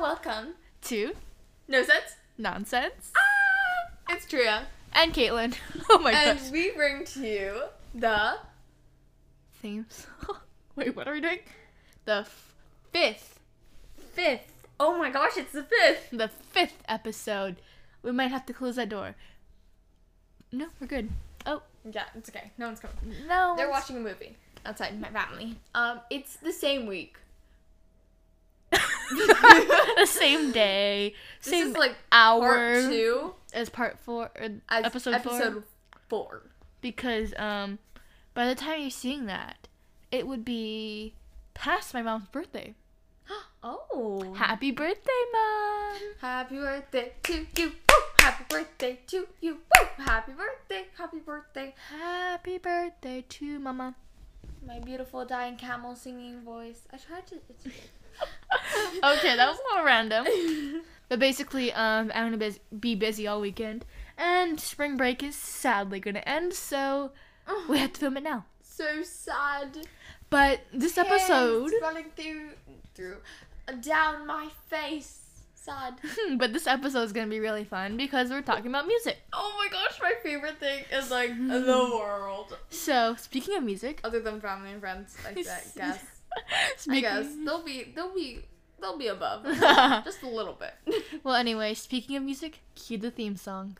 welcome to No Sense. Nonsense Ah, it's Tria, and Caitlin. Oh my and gosh. And we bring to you the Themes. Wait, what are we doing? The f- fifth, fifth. Oh my gosh, it's the fifth. the fifth episode. We might have to close that door. No, we're good. Oh Yeah, it's okay. No one's coming. no, They're it's- watching a movie outside my family. Um, it's the same week. The same day, This same is like hour part two as part four, or as episode, episode four. four. Because um, by the time you're seeing that, it would be past my mom's birthday. Oh. Happy birthday, mom! Happy birthday to you. Woo! Happy birthday to you. Woo! Happy birthday. Happy birthday. Happy birthday to mama. My beautiful dying camel singing voice. I tried to. Okay, that was a little random. But basically, um, I'm gonna be busy all weekend, and spring break is sadly gonna end, so we have to film it now. so sad. But this episode, running through through down my face. Sad. but this episode is gonna be really fun because we're talking about music. Oh my gosh, my favorite thing is like the world. So, speaking of music, Other than family and friends, I gue- guess. I speaking, guess they'll be they'll be they'll be above just a little bit. well, anyway, speaking of music, cue the theme song.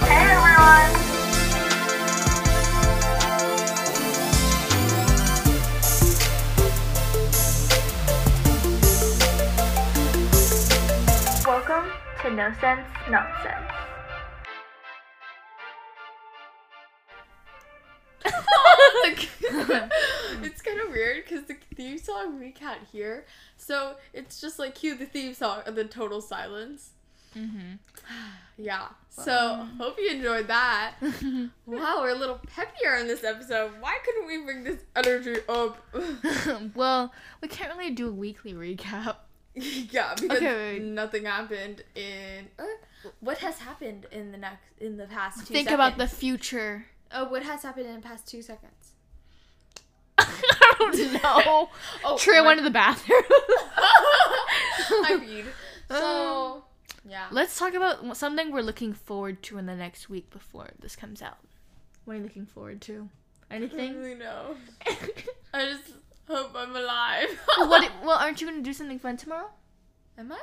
Hey everyone! To No Sense Nonsense. it's kind of weird because the theme song we can't hear, so it's just like cue the theme song and then total silence. Mm-hmm. Yeah. So hope you enjoyed that. wow, we're a little peppier in this episode. Why couldn't we bring this energy up? well, we can't really do a weekly recap. yeah, because Okay. nothing happened in. Uh, what has happened in the next in the past two Think seconds? about the future. Oh, what has happened in the past two seconds? I don't know. Oh, Trey went to the bathroom. I mean, so yeah. Let's talk about something we're looking forward to in the next week before this comes out. What are you looking forward to? Anything? I don't Anything? really know. I just hope I'm alive. what? Well, aren't you gonna do something fun tomorrow? Am I?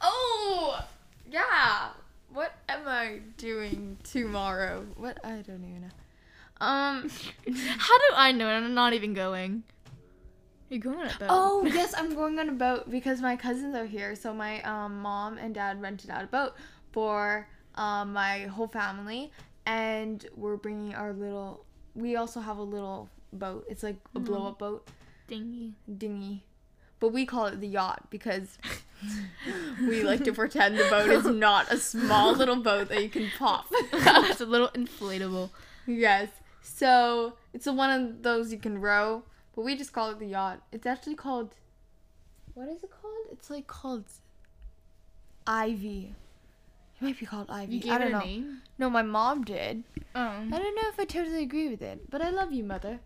Oh, yeah. What am I doing tomorrow? What I don't even know. Um. How do I know? I'm not even going. You're going on a boat. Oh yes, I'm going on a boat because my cousins are here. So my um, mom and dad rented out a boat for um, my whole family, and we're bringing our little. We also have a little boat. It's like a mm-hmm. blow up boat dingy. dinghy, but we call it the yacht because we like to pretend the boat is not a small little boat that you can pop. it's a little inflatable. yes. So it's a one of those you can row, but we just call it the yacht. It's actually called. What is it called? It's like called Ivy. It might be called Ivy. You gave I it don't a know. name. No, my mom did. Oh. I don't know if I totally agree with it, but I love you, mother.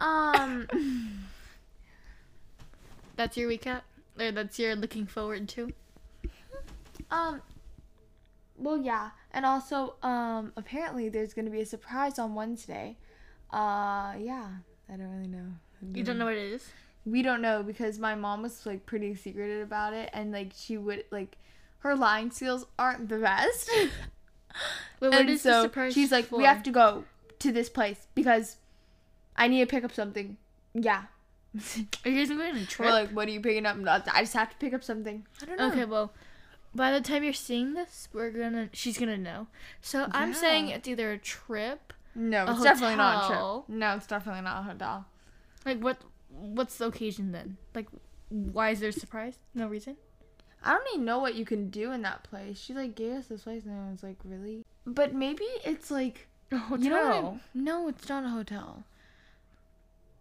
Um. That's your recap. Or that's your looking forward to. Um. Well, yeah, and also, um, apparently there's gonna be a surprise on Wednesday. Uh, yeah, I don't really know. You don't know what it is. We don't know because my mom was like pretty secretive about it, and like she would like, her lying skills aren't the best. Wait, what and is the surprise she's like, we have to go to this place because I need to pick up something. Yeah. Are you guys going on a We're trip? like, what are you picking up? I just have to pick up something. I don't know. Okay, well, by the time you're seeing this, we're gonna she's gonna know. So I'm saying it's either a trip. No, A it's definitely not a hotel. trip. No, it's definitely not a hotel. Like what? What's the occasion then? Like, why is there a surprise? No reason. I don't even know what you can do in that place. She like gave us this place and I was like, really? But maybe it's like A hotel. you know I- No, it's not a hotel.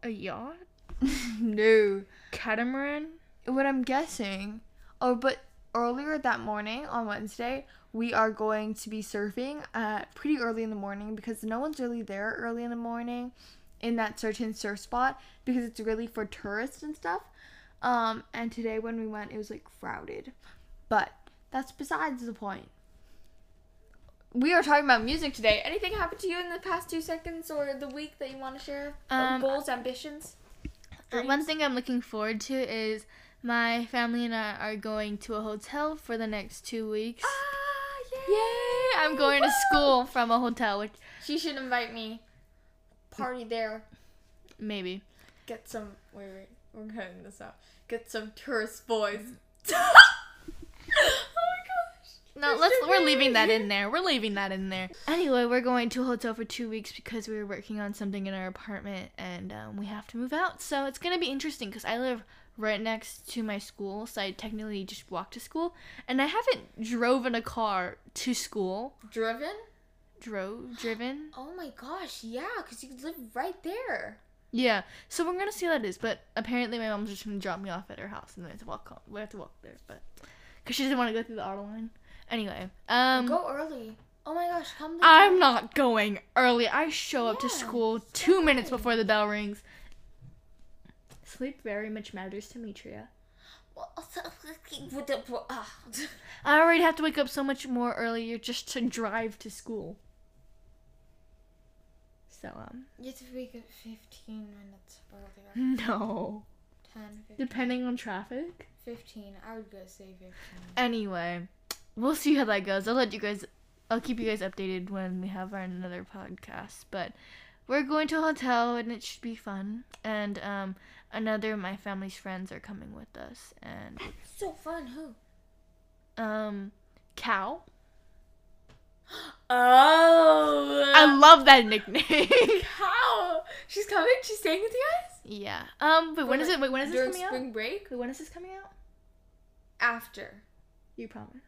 A yacht. no. Catamaran. What I'm guessing. Oh, but earlier that morning on Wednesday, we are going to be surfing at pretty early in the morning because no one's really there early in the morning in that certain surf spot because it's really for tourists and stuff. Um, and today when we went, it was like crowded. But that's besides the point. We are talking about music today. Anything happened to you in the past two seconds or the week that you want to share? Um, goals, ambitions? Uh, one thing I'm looking forward to is my family and I are going to a hotel for the next two weeks. Ah, yeah. Yay! I'm going to school from a hotel, which She should invite me. Party there. maybe. Get some. Wait, wait. We're cutting this out. Get some tourist boys. my gosh. No, Mr. let's. We're leaving that in there. We're leaving that in there. Anyway, we're going to a hotel for two weeks because we were working on something in our apartment and um, we have to move out. So it's gonna be interesting because I live right next to my school, so I technically just walk to school, and I haven't driven a car to school. Driven? Drove, driven. Oh my gosh, yeah, because you live right there. Yeah. So we're gonna see how that is. But apparently, my mom's just gonna drop me off at her house, and then I have to walk. Home. We have to walk there, but because she doesn't want to go through the auto line. Anyway, um. Go early. Oh my gosh, come. I'm not going early. I show up to school two minutes before the bell rings. Sleep very much matters to me, Tria. ah. I already have to wake up so much more earlier just to drive to school. So, um, You have to wake up 15 minutes earlier. no. 10, 15. Depending on traffic. 15. I would go say 15. Anyway, we'll see how that goes. I'll let you guys, I'll keep you guys updated when we have our another podcast. But we're going to a hotel and it should be fun. And um, another of my family's friends are coming with us. And So fun, who? um, Cow. Oh. I love that nickname. Cow. She's coming? She's staying with you guys? yeah. Um, but when is it? Wait, when is this coming out? During spring break? Wait, when is this coming out? After. You promise.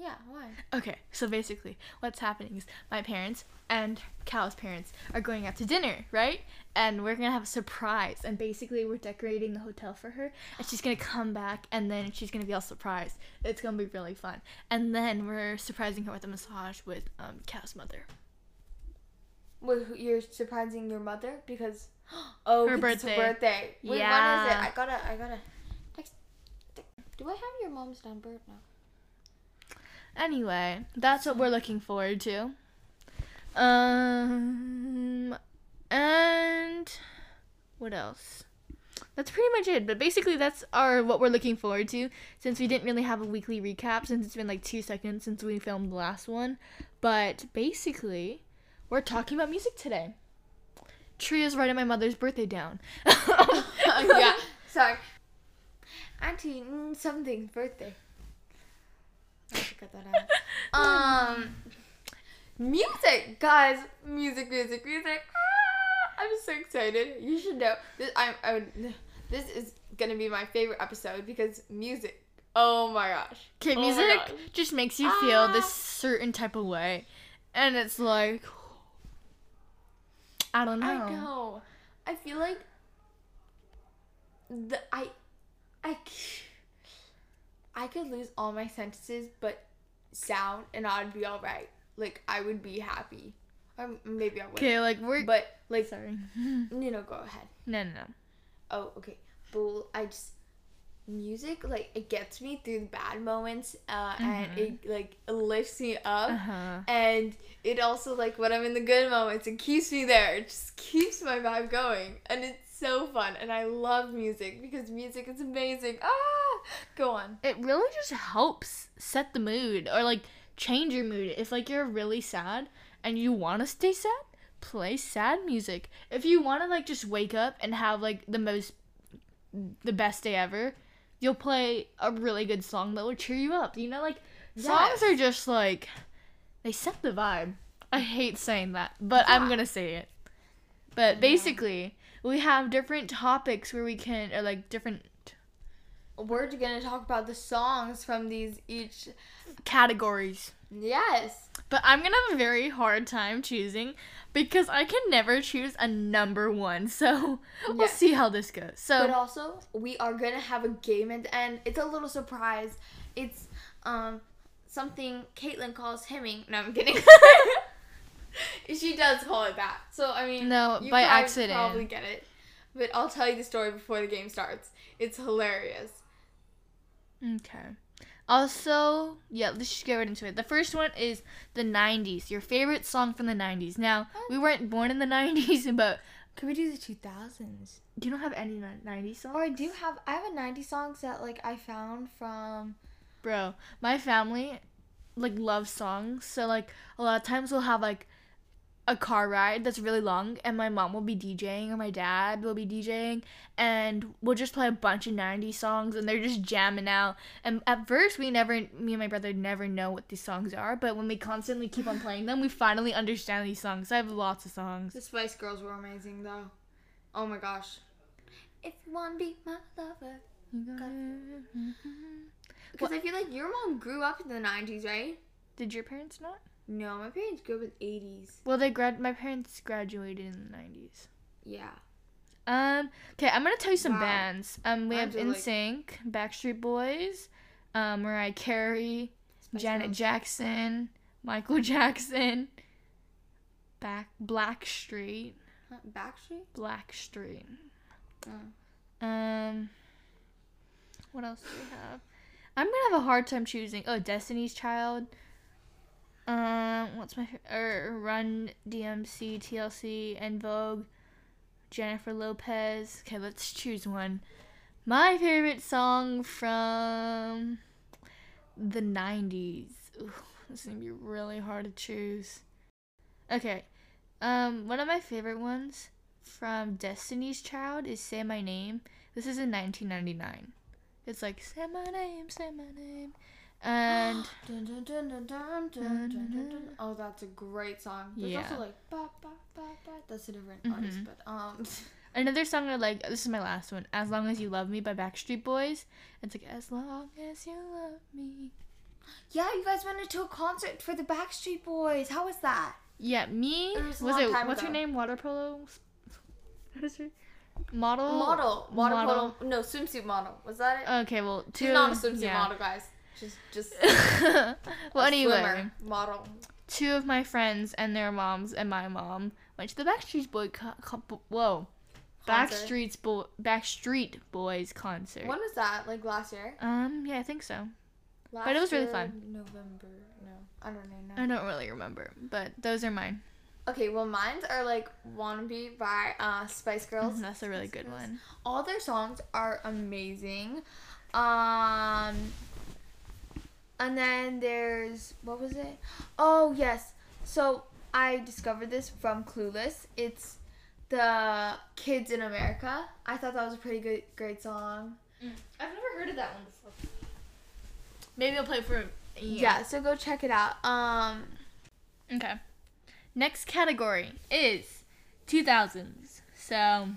Yeah, why? Okay, so basically, what's happening is my parents and Cal's parents are going out to dinner, right? And we're gonna have a surprise. And basically, we're decorating the hotel for her, and she's gonna come back, and then she's gonna be all surprised. It's gonna be really fun. And then we're surprising her with a massage with um, Cal's mother. Who- you're surprising your mother because oh, Her 'cause it's birthday. birthday. Wait, when is it? I gotta, I gotta. Text. Do I have your mom's number? No. Anyway, that's what we're looking forward to. Um, and what else? That's pretty much it. But basically, that's our what we're looking forward to. Since we didn't really have a weekly recap, since it's been like two seconds since we filmed the last one. But basically, we're talking about music today. Tria's writing my mother's birthday down. yeah. Sorry. Auntie, mm, something's birthday. I cut that out. Um, music, guys. Music, music, music. Ah, I'm so excited. You should know this. I, I would. This is gonna be my favorite episode because music. Oh my gosh. Okay, Oh music gosh. just makes you feel this Ah. certain type of way. And it's like I don't know. I know. I feel like the I I I could lose all my sentences, but sound and I'd be all right. Like I would be happy. Or maybe I would. Okay, like we're But like sorry. you know, go ahead. no, no, no. Oh, okay. But I just music like it gets me through the bad moments, uh, and it like lifts me up. Uh-huh. And it also like when I'm in the good moments, it keeps me there. It just keeps my vibe going, and it's so fun. And I love music because music is amazing. Ah, go on. It really just helps set the mood or like change your mood. If like you're really sad and you want to stay sad, play sad music. If you want to like just wake up and have like the most the best day ever, you'll play a really good song that will cheer you up. You know like songs Yes. are just like they set the vibe. I hate saying that, but I'm going to say it. But basically, we have different topics where we can or like different We're gonna talk about the songs from these each. categories. Yes. But I'm gonna have a very hard time choosing because I can never choose a number one. So we'll Yeah. see how this goes. So But also, we are gonna have a game at the end. It's a little surprise. It's um something Caitlin calls hemming. No, I'm kidding. she does call it that. So I mean, No, by accident. Probably get it. But I'll tell you the story before the game starts. It's hilarious. Okay. Also, yeah, let's just get right into it. The first one is the 90s. Your favorite song from the 90s. Now, we oh. weren't born in the 90s, but Could we do the 2000s? you don't have any ni- 90s songs? Or I do have. I have a 90s songs that like I found from. Bro, my family like loves songs. So like a lot of times we'll have like a car ride that's really long and my mom will be DJing or my dad will be DJing and we'll just play a bunch of 90s songs and they're just jamming out. And at first we never me and my brother never know what these songs are, but when we constantly keep on playing them, we finally understand these songs. I have lots of songs. The Spice Girls were amazing though. Oh my gosh. If you want to be my lover. Because I feel like your mom grew up in the 90s, right? Did your parents not? No, my parents grew up in the 80s. Well, they grad my parents graduated in the 90s. Yeah. Um. Okay, I'm gonna tell you some Wow. bands. Um, we have Bands are, like- Backstreet Boys, um, Mariah Carey, Spice Janet Girls. Jackson, Michael Jackson, Back Blackstreet, Backstreet? Blackstreet. Oh. Um. What else do we have? I'm gonna have a hard time choosing. Oh, Destiny's Child. Um, what's my fa- er, Run DMC, TLC, En Vogue, Jennifer Lopez. Okay, let's choose one. My favorite song from the '90s. Ooh, this is gonna be really hard to choose. Okay, um, one of my favorite ones from Destiny's Child is "Say My Name." This is in 1999. It's like "Say my name, say my name," And dun, dun, dun, oh, that's a great song. There's yeah. also like ba, ba, ba, ba. that's a different mm-hmm. artist, but um. Another song I like. This is my last one. "As Long as You Love Me" by Backstreet Boys. It's like "As Long as You Love Me." Yeah, you guys went into a concert for the Backstreet Boys. How was that? Yeah, me. It was, was it what's ago. her name? Water polo. What is her? Model. Model. Water model. polo. No swimsuit model. Was that it? Okay, well, two. She's not a swimsuit yeah. model, guys. Just, just. well, a anyway, model. two of my friends and their moms and my mom went to the Backstreet Boy co- co- whoa, Concert. Backstreet's Bo- Backstreet Boys concert. When was that? Like last year? Um, yeah, I think so. Last But it was really year, fun. November. No, I don't know. I don't really remember, but those are mine. Okay, well, mines are like "Wannabe" by uh, Spice Girls. That's a really Spice good Girls. one. All their songs are amazing. Um, and then there's what was it? Oh yes. So I discovered this from Clueless. It's the Kids in America. I thought that was a pretty good, great song. I've never heard of that one before. Maybe I'll play for Yeah. so go check it out. Um, Okay. Next category is 2000s. So,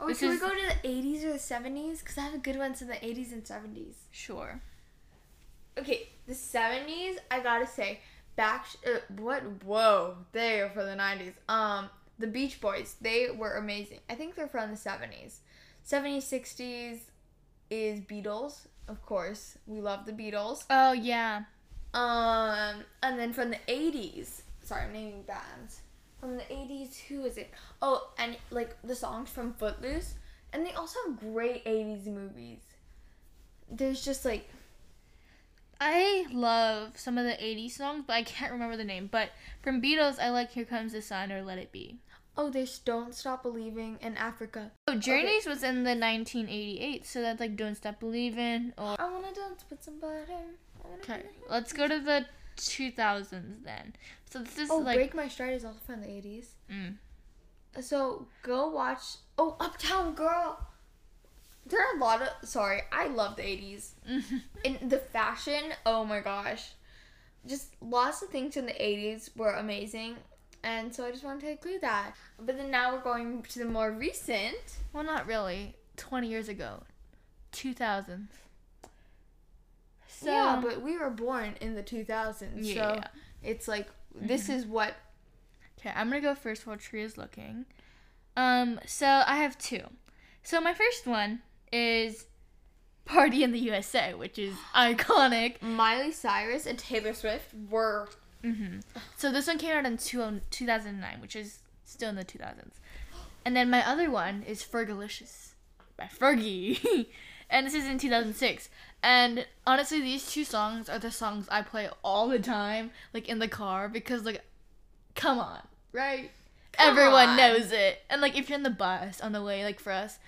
oh, This can is- we go to the 80s or the 70s? Because I have a good ones in the 80s and 70s. sure. Okay, the 70s, I gotta say, back. Uh, what? Whoa, they are for the 90s. Um, the Beach Boys, they were amazing. I think they're from the 70s. 70s, 60s is Beatles, of course. We love the Beatles. Oh, yeah. Um, and then from the 80s, sorry, I'm naming bands. From the 80s, who is it? Oh, and like the songs from Footloose. And they also have great 80s movies. There's just like I love some of the 80s songs, but I can't remember the name. But from Beatles, I like Here Comes the Sun or Let It Be. Oh, there's Don't Stop Believing in Africa. Oh, Journeys was in the 1988, so that's like Don't Stop Believing or I wanna dance with somebody. Okay, let's go to the 2000s then. So this is Oh, like Break My Stride is also from the 80s. mm, So go watch. Oh, Uptown Girl. There are a lot of. Sorry, I love the 80s. In the fashion, oh my gosh. Just lots of things in the 80s were amazing. And so I just wanted to include that. But then now we're going to the more recent. well, not really. 20 years ago, 2000s. So yeah, but we were born in the 2000s. yeah. So it's like, this is what. Okay, I'm gonna go first while Tree is looking. Um, so I have two. So my first one is Party in the USA, which is iconic. Miley Cyrus and Taylor Swift were hmm So this one came out in two, 2009, which is still in the 2000s. And then my other one is Fergalicious by Fergie. and this is in 2006. And honestly, these two songs are the songs I play all the time, like in the car, because, like, come on, right? Come Everyone on. knows it. And, like, if you're in the bus on the way, like, for us,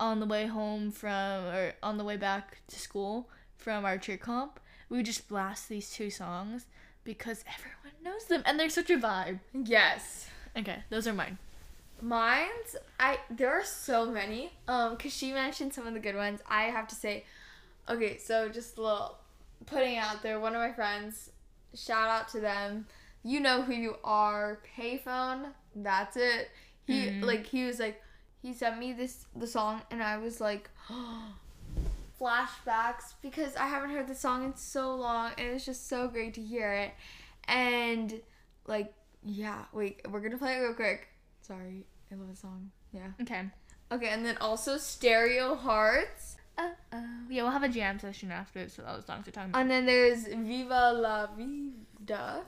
on the way home from, or on the way back to school from our cheer comp, we would just blast these two songs because everyone knows them and they're such a vibe. yes. Okay, those are mine. Mine's I there are so many. Um, cause she mentioned some of the good ones. I have to say, okay, so just a little putting out there. One of my friends, shout out to them. You know who you are. Payphone. That's it. He Mhm. like he was like he sent me this the song and I was like flashbacks because I haven't heard the song in so long and it's just so great to hear it. And like yeah, wait, we're gonna play it real quick. Sorry, I love the song. Yeah. Okay. Okay, and then also Stereo Hearts. Uh oh. Yeah, we'll have a jam session after so all the songs are talking about. And then there's Viva la Vida.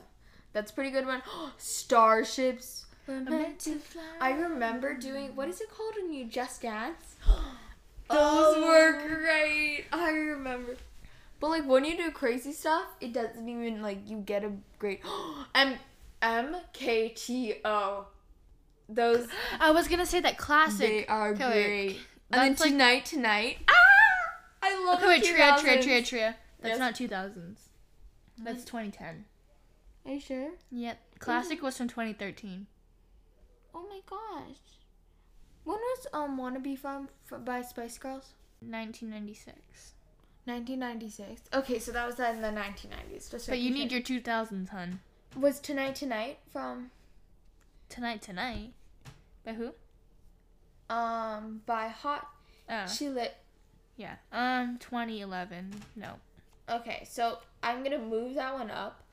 That's a pretty good one. Starships. We're meant to fly. I remember doing what is it called when you just dance? Those Oh. were great. I remember. But like when you do crazy stuff, it doesn't even like you get a great M M K T O. Those I was gonna say that classic. they are Okay, wait. great. And then That's like- tonight, tonight. Ah, I love Okay, wait, Tria, Tria, 2000s. Tria, Tria. That's Yes. not 2000s. That's 2010. Are you sure? Yep. Classic was from 2013. Oh my gosh. When was um Wannabe from, from by Spice Girls? 1996. 1996. Okay, so that was in the 1990s. Just But you need your 2000s, hun. was tonight tonight from Tonight, tonight. By who? um by Hot Oh, She Lit. yeah. Um, 2011. No. Okay, so I'm gonna move that one up.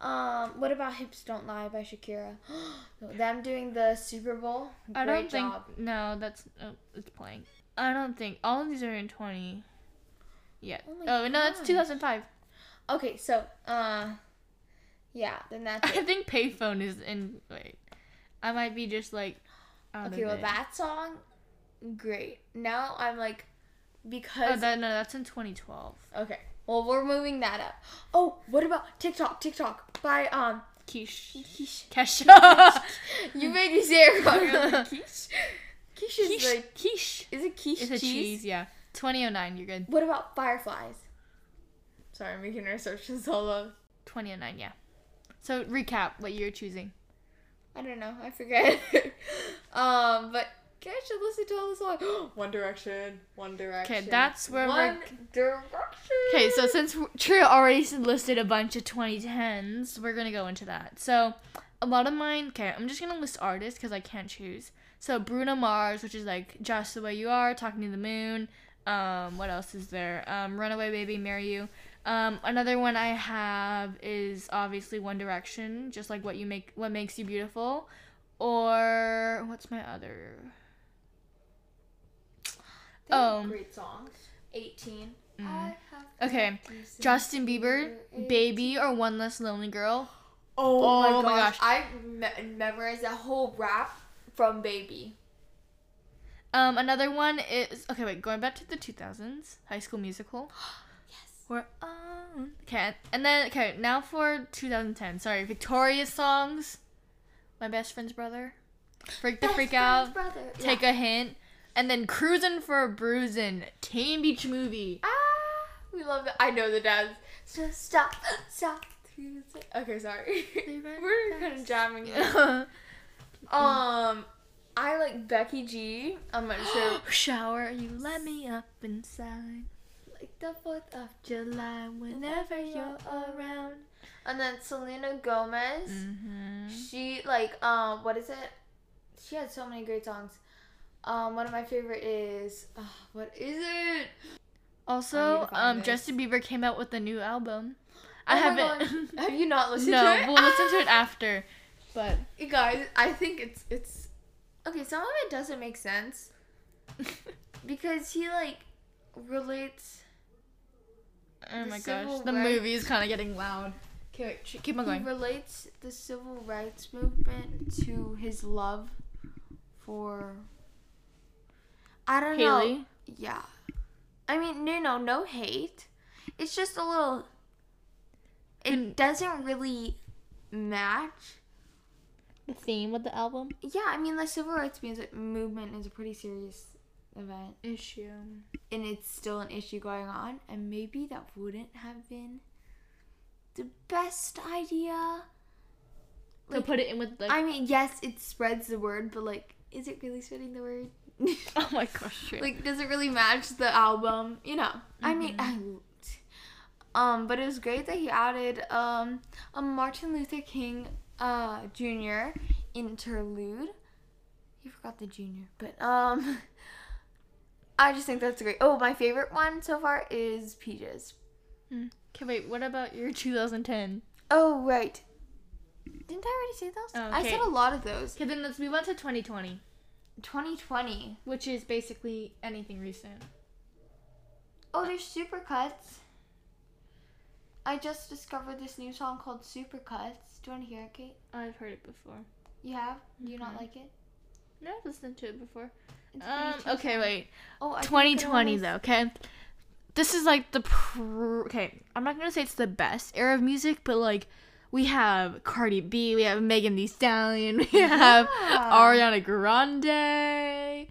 Um, what about Hips Don't Lie by Shakira? Them doing the Super Bowl. Great I don't job. think. No, that's. Oh, it's playing. I don't think. All of these are in 20. Yeah. Oh Oh, no, that's 2005. Okay, so uh, yeah, then that's I it. think Payphone is in. Wait. I might be just like. Okay, well it. that song, great. Now I'm like, because Oh, that, no, that's in 2012. okay, well we're moving that up. Oh, what about TikTok? TikTok by um. Quiche. Quiche. Kesha. You made me say it wrong. Quiche. Quiche is quiche. like, quiche. is it quiche It's a cheese, yeah. 2009, you're good. What about fireflies? Sorry, I'm making research all solo. 2009, yeah. So recap what you're choosing. I don't know. I forget. um, but guys should listen to all the songs. One Direction. One Direction. Okay, that's where we're- One Direction. Okay, so since Tria already listed a bunch of 2010s, we're gonna go into that. So, a lot of mine. Okay, I'm just gonna list artists because I can't choose. So Bruno Mars, which is like "Just the Way You Are," "Talking to the Moon." Um, what else is there? Um, "Runaway Baby," "Marry You." Um, another one I have is obviously One Direction, just like what you make, what makes you beautiful, or what's my other? They have Oh. great songs. 18. Mm. I have Okay, Justin Bieber, "Baby" or "One Less Lonely Girl." Oh, Oh my, gosh. gosh. I me- memorized that whole rap from Baby. Um, another one is okay. Wait, going back to the 2000s, High School Musical. Yes. We're on. Okay, and then okay, now for 2010. Sorry, Victorious songs. My best friend's brother. Freak the Best freak out. Brother. Take a hint, and then cruising for a bruising. Teen Beach Movie. Ah, we love it. I know the dance. So stop, stop. Okay, sorry. We're kind of jamming. now. Um, I like Becky G. I'm not sure. Shower, you let me up inside. like the Fourth of July, whenever you're around. And then Selena Gomez. Mm-hmm. She like um, what is it? She had so many great songs. Um, one of my favorite is uh, what is it? Also, need to find um, this. Justin Bieber came out with a new album. I Oh my haven't. Have you not listened no, to it? No, we'll listen to it after. But You guys, I think it's it's okay. Some of it doesn't make sense because he like relates. Oh my gosh, the rights- movie is kind of getting loud. Okay, wait, sh- keep on He going. relates the civil rights movement to his love for. I don't know. Yeah. I mean, no, no, no hate. It's just a little. It Can- doesn't really match. The theme of the album. Yeah, I mean, the civil rights music movement is a pretty serious event, Issue. and it's still an issue going on, and maybe that wouldn't have been the best idea. to put it in with like. I mean, yes, it spreads the word, but like, is it really spreading the word? oh my gosh. True. like, does it really match the album? You know, I mean, um, but it was great that he added um a Martin Luther King uh Jr. interlude. He forgot the junior, but um, I just think that's great. Oh, my favorite one so far is Peaches. okay, wait. What about your 2010? Oh right, didn't I already say those? Oh, I said a lot of those. Okay, then let's move on to 2020, 2020. which is basically anything recent. Oh, there's supercuts. I just discovered this new song called Supercuts. Do you want to hear it, Kate? I've heard it before. You have? Do you not Mhm. like it? No, I've listened to it before. It's a pretty Um. Okay, wait. Oh, I think you could 2020 almost- though. Okay. This is like the pr- okay. I'm not gonna say it's the best era of music, but like we have Cardi B, we have Megan Thee Stallion, we have Yeah. Ariana Grande.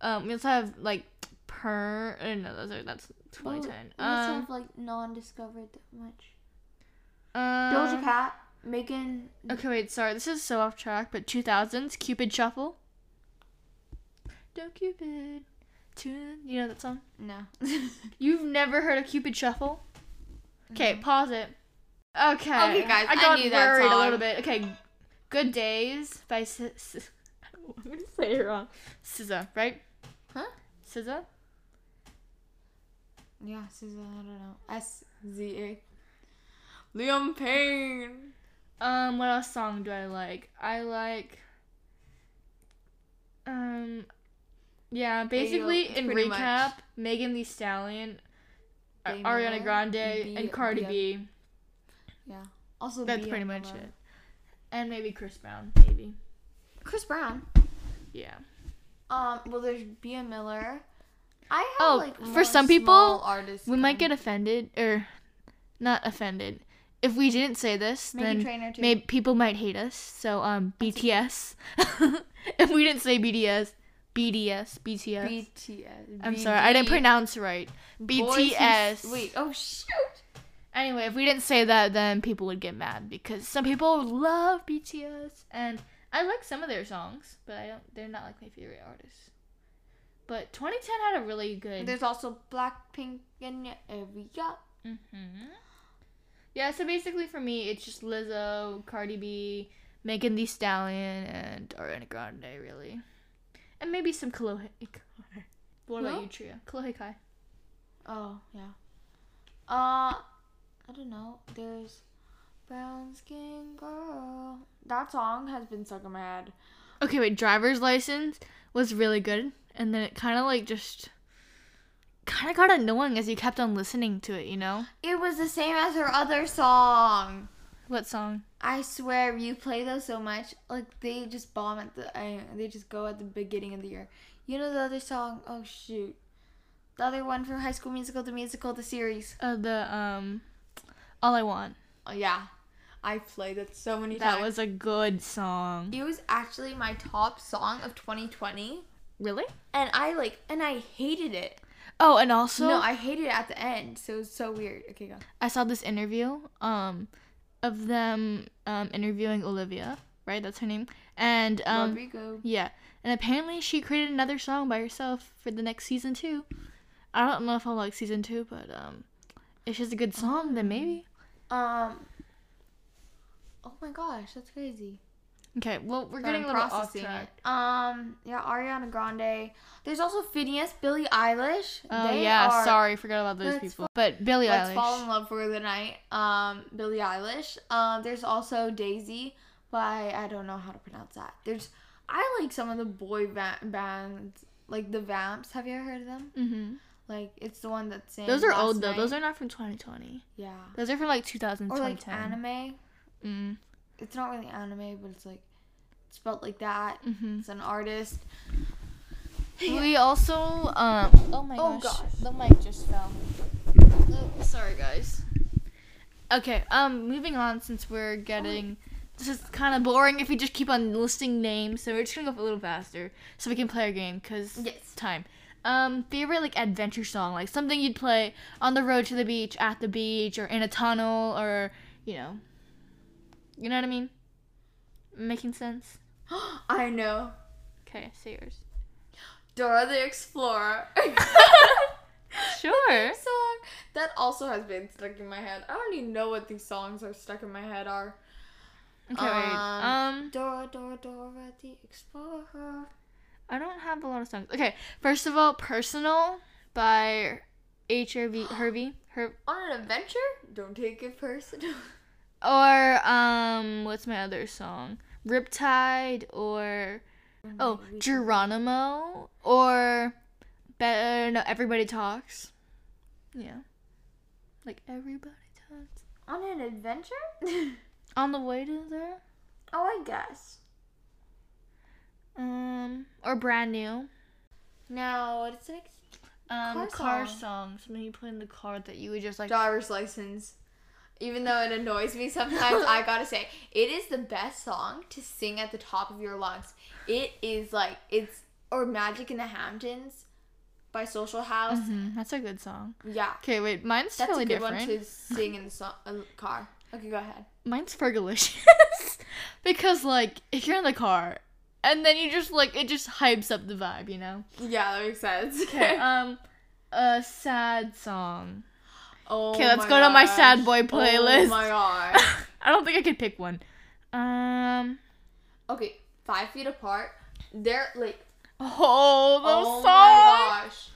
Um, we also have like Per. Uh, no, those are that's Well, 2010. we also Um, have like non-discovered that much. um, Doja Cat, Megan. Okay, wait, sorry, this is so off track, but 2000s, Cupid Shuffle. Don't Cupid. Tune. You know that song? No. You've never heard of Cupid Shuffle? Okay, pause it. Okay. Okay, guys, I I got knew that worried a little bit. Okay, Good Days by S- S- I'm gonna say it wrong. SZA, right? Huh? SZA? yeah, Susan. I don't know. S Z A. Liam Payne. Um, what else song do I like? I like. Um, yeah, basically it's in recap, much- Megan Thee Stallion, Ariana Grande, B- and Cardi yeah. B. Yeah. Also, That's pretty much Miller. it. And maybe Chris Brown, maybe. Chris Brown. Yeah. Um. Well, there's Bia Miller. I have Oh, like for some people, artists. We might get offended, or not offended. If we didn't say this, then maybe people might hate us. So um, BTS. if we didn't say BTS, BDS, BTS. BTS. I'm sorry, I didn't pronounce right. BTS. Wait. Oh shoot. Anyway, if we didn't say that, then people would get mad because some people love BTS, and I like some of their songs, but I don't. They're not like my favorite artists. But 2010 had a really good. There's also Blackpink in your area. hmm Yeah, so basically for me, it's just Lizzo, Cardi B, Megan Thee Stallion, and Ariana Grande, really, and maybe some Kalohe. What about Who? you, Tria? Kalohe Kai. Oh yeah. Uh, I don't know. There's brown skin girl. That song has been stuck in my head. Okay, wait. Driver's license was really good, and then it kind of like just kind of got annoying as you kept on listening to it. You know It was the same as her other song. what song? I swear, you play those so much, like they just bomb at the. Uh, they just go at the beginning of the year. You know the other song? Oh shoot, the other one from High School Musical, the musical, the series. Uh, the um, all I want. Oh yeah, I played it so many That times. That was a good song. It was actually my top song of 2020, Really? and I like, and I hated it. Oh, and also no, I hated it at the end, so it was so weird. Okay, go. I saw this interview um of them um interviewing Olivia, right? That's her name. And um Rodrigo. yeah, and apparently she created another song by herself for the next season too. I don't know if I'll like season 2, but um if she's a good song, then maybe. Um. Oh my gosh, that's crazy. Okay, well, we're getting a little off processing track. it. Um, yeah, Ariana Grande. There's also FINNEAS, Billie Eilish. Oh They yeah, are- sorry, forgot about those Let's people. But Billie Eilish. Let's Eilish. fall in love for the night. Um, Billie Eilish. Um, there's also Daisy by I don't know how to pronounce that. There's I like some of the boy va- bands like the Vamps. Have you ever heard of them? Mhm. Like it's the one that's sang. Those are old though. night. Those are not from 2020. yeah. Those are from like 2000, Or like anime. Mm. It's not really anime, but it's like it's spelled like that. Mm-hmm. It's an artist. We also um. Oh my Oh, gosh. gosh. The mic just fell. Oh, sorry guys. Okay. Um. Moving on since we're getting. This is kind of boring if we just keep on listing names, so we're just gonna go a little faster so we can play our game because Yes. time. Um, favorite like adventure song, like something you'd play on the road to the beach, at the beach, or in a tunnel, or you know, you know what I mean? Making sense? I know. Okay, say yours. Dora the Explorer. Sure. song that also has been stuck in my head. I don't even know what these songs are stuck in my head are. Okay, wait. Um, Um, Dora, Dora, Dora the Explorer. I don't have a lot of songs. Okay, first of all, "Personal" by HRV Herbie, Her, On an adventure? Don't take it personal. or um, what's my other song? "Riptide" or oh Geronimo or better no Everybody Talks. Yeah, like everybody talks. On an adventure? On the way to there. oh, I guess. Um, or brand new. Now, what's the next? Um, Car car, song. song. Something you play in the car that you would just like. Driver's license. Even though it annoys me sometimes, I gotta say, it is the best song to sing at the top of your lungs. It is like, it's, or Magic in the Hamptons by Social House. Mhm, That's a good song. Yeah. Okay, wait, mine's That's totally a good different. one to sing in the so- uh, car. Okay, go ahead. Mine's Fergalicious. because like if you're in the car and then you just like it just hypes up the vibe, you know? Yeah, that makes sense. Okay, um a sad song. oh Okay, let's go to my sad boy playlist. Oh my gosh. I don't think I could pick one. Um Okay, five feet apart. They're like, Oh, those oh songs. my gosh.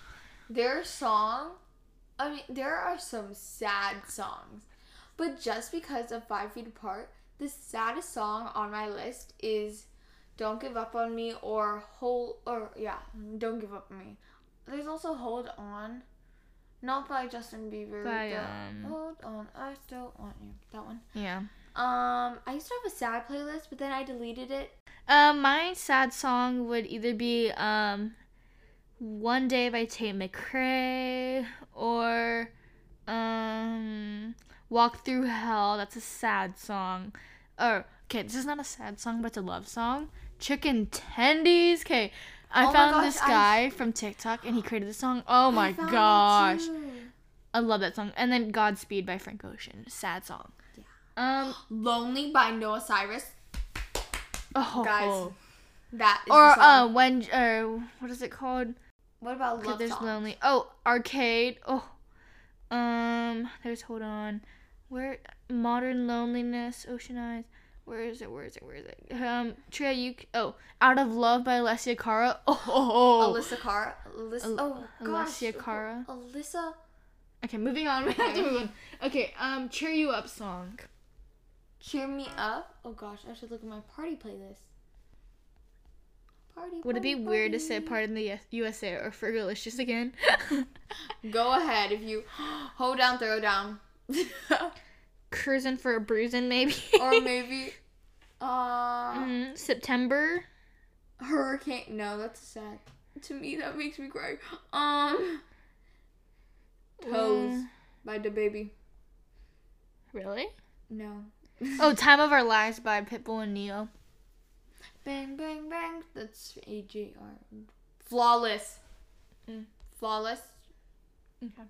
Their song, I mean, there are some sad songs. But just because of Five Feet Apart, the saddest song on my list is Don't Give Up on Me or Hold, or yeah, Don't Give Up on Me. There's also Hold On. Not by Justin Bieber. By, um, Hold On, I Still Want You. That one. Yeah. Um, I used to have a sad playlist, but then I deleted it. Um, my sad song would either be um, "One Day" by Tate McRae or um, "Walk Through Hell." That's a sad song. Or okay, this is not a sad song, but it's a love song. Chicken Tendies. Okay, I Oh found this I- guy from TikTok and he created this song. Oh my I gosh. I love that song. And then "Godspeed" by Frank Ocean. Sad song. Yeah. Um. Lonely by Noah Cyrus. Oh, Guys, That is or the uh, when uh, what is it called? what about love there's songs? lonely. Oh, arcade. Oh, um, there's hold on. Where modern loneliness, ocean eyes. Where is it? Where is it? Where is it? Um, Tria, you. Oh, out of love by Alessia Cara. Oh, oh, oh. Alyssa Cara. Alyssa, Al- oh gosh. Alessia Cara. Alyssa. Okay, moving on. We have to move on. Okay, um, cheer you up song. Cheer me up. Oh gosh, I should look at my party playlist. Party. Would it be party, weird to say in the USA or Fergalicious again? Go ahead if you hold down, throw down, Cruising for a bruising, maybe. or maybe uh Mm, September. hurricane. No, that's sad. To me, that makes me cry. Um, toes Mm, by DaBaby. really? No. Oh, Time of Our Lives by Pitbull and Ne-Yo. Bang bang bang. That's A J R. Flawless. Mm. Flawless Okay.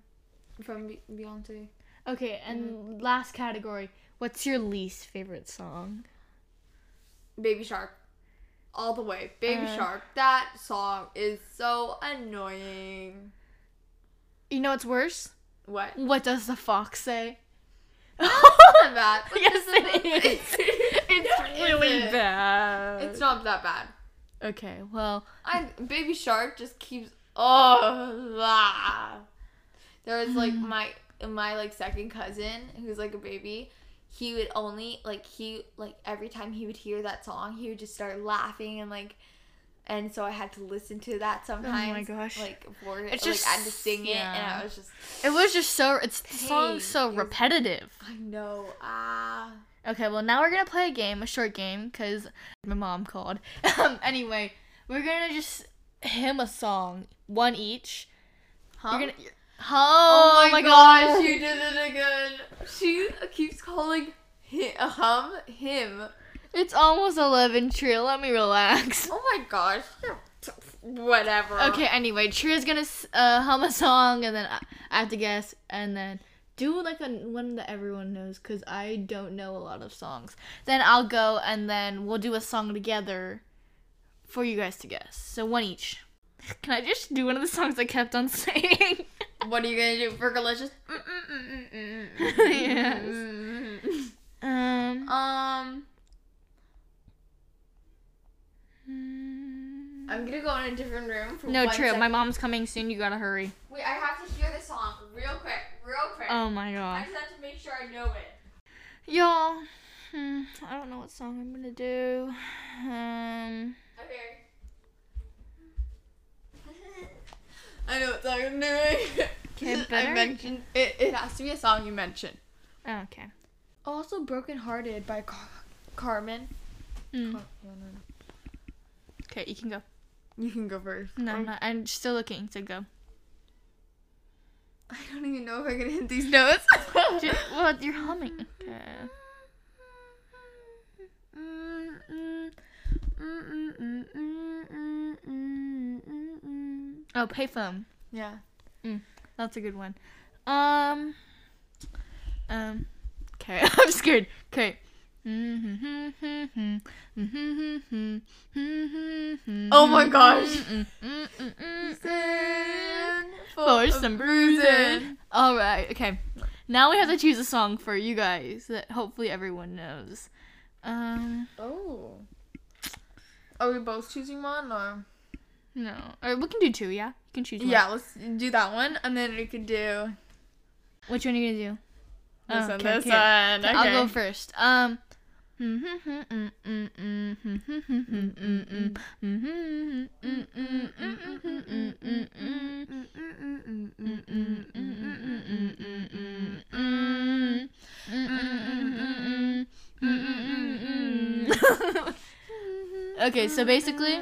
from Be- Beyonce. Okay, and last category. What's your least favorite song? Baby Shark. All the way. Baby Uh. Shark. That song is so annoying. You know what's worse? What? What does the fox say? Bad. but yes, it is. It's really it? bad. It's not that bad. Okay, well, I Baby Shark just keeps oh ah. There was like my my like second cousin who's like a baby. He would only like he like every time he would hear that song, he would just start laughing and like and so I had to listen to that sometimes. Oh my gosh. Like for It's just- like I had to sing it, and yeah. I was just It was just so it's the song's so was- repetitive. I know ah. Okay, well now we're gonna play a game, a short game, cause my mom called. um, anyway, we're gonna just hymn a song, one each. Huh? You're gonna. Oh, my, gosh, gosh, you did it again. She keeps calling him, hum him. It's almost eleven. Tria, let me relax. Oh my gosh. Whatever. Okay, anyway, Tria's gonna uh, hum a song, and then I, I have to guess, and then do like a one that everyone knows, cause I don't know a lot of songs. Then I'll go, and then we'll do a song together for you guys to guess. So one each. Can I just do one of the songs I kept on saying? What are you gonna do? Fergalicious? Yes. um. Um, I'm gonna go in a different room. For No, one Tria, my mom's coming soon. You gotta hurry. Wait, I have to hear the song real quick, real quick. Oh my god. I just have to make sure I know it. Y'all, hmm, I don't know what song I'm gonna do. Um, Okay. I know what song I'm doing. Okay, I mentioned it. It has to be a song you mentioned. oh, okay. Also, "Broken Hearted" by Car- Karmin. Mm. Okay, you can go. You can go first. No, I'm not. I'm still looking. So go. I don't even know if I can hit these notes. Ju- well, you're humming. Okay. Mm, mm, mm. Oh, payphone. yeah. That's a good one. Um. Um. Okay, I'm scared. Okay. Oh my gosh. For some bruising. All right. Okay. Now we have to choose a song for you guys that hopefully everyone knows. Um. Oh. Are we both choosing one or? No. Or we can do two. Yeah. You can choose one. Yeah, let's do that one, and then we could do Which one are you gonna do? this Oh, one. okay, This okay. one. Okay, I'll go first. Um. Okay, so basically,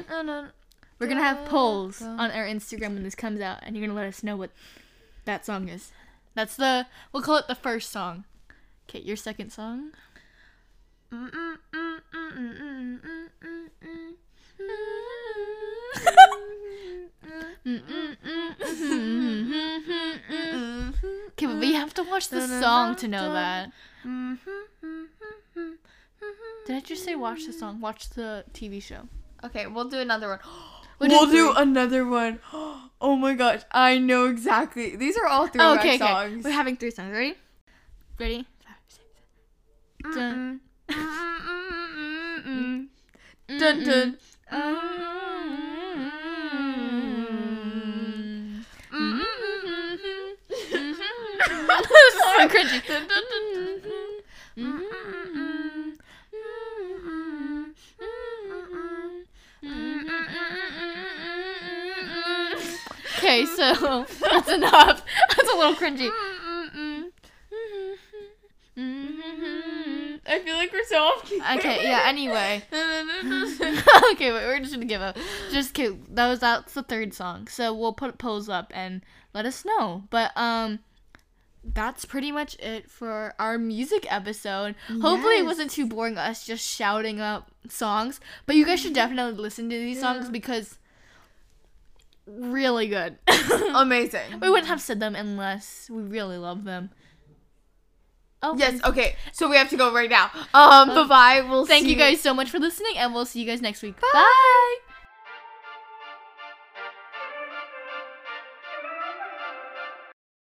we're gonna have polls on our Instagram when this comes out, and you're gonna let us know what that song is. That's the we'll call it the first song. Okay, your second song. Okay, but you have to watch the song to know that. Mm-hmm. Did I just say watch the song? Watch the TV show. Okay, we'll do another one. We'll We'll, do do, another one. Oh my gosh, I know exactly. These are all throwback Oh, okay, okay. songs. We're having three songs. Ready? Ready? Five, six, seven. Dun dun. this so cringy. Okay, so that's enough. That's a little cringy. I feel like we're so off. Okay, yeah, anyway. okay, wait, we're just gonna give up. Just kidding. That was that's the third song. So we'll put polls up and let us know. But um that's pretty much it for our music episode. Hopefully it wasn't too boring us just shouting up songs. But you guys should definitely listen to these songs because really good. Amazing. we wouldn't have said them unless we really love them. Oh Yes. Okay. So we have to go right now. Um. Bye bye. We'll Thank you guys so much for listening and we'll see you guys next week. Bye.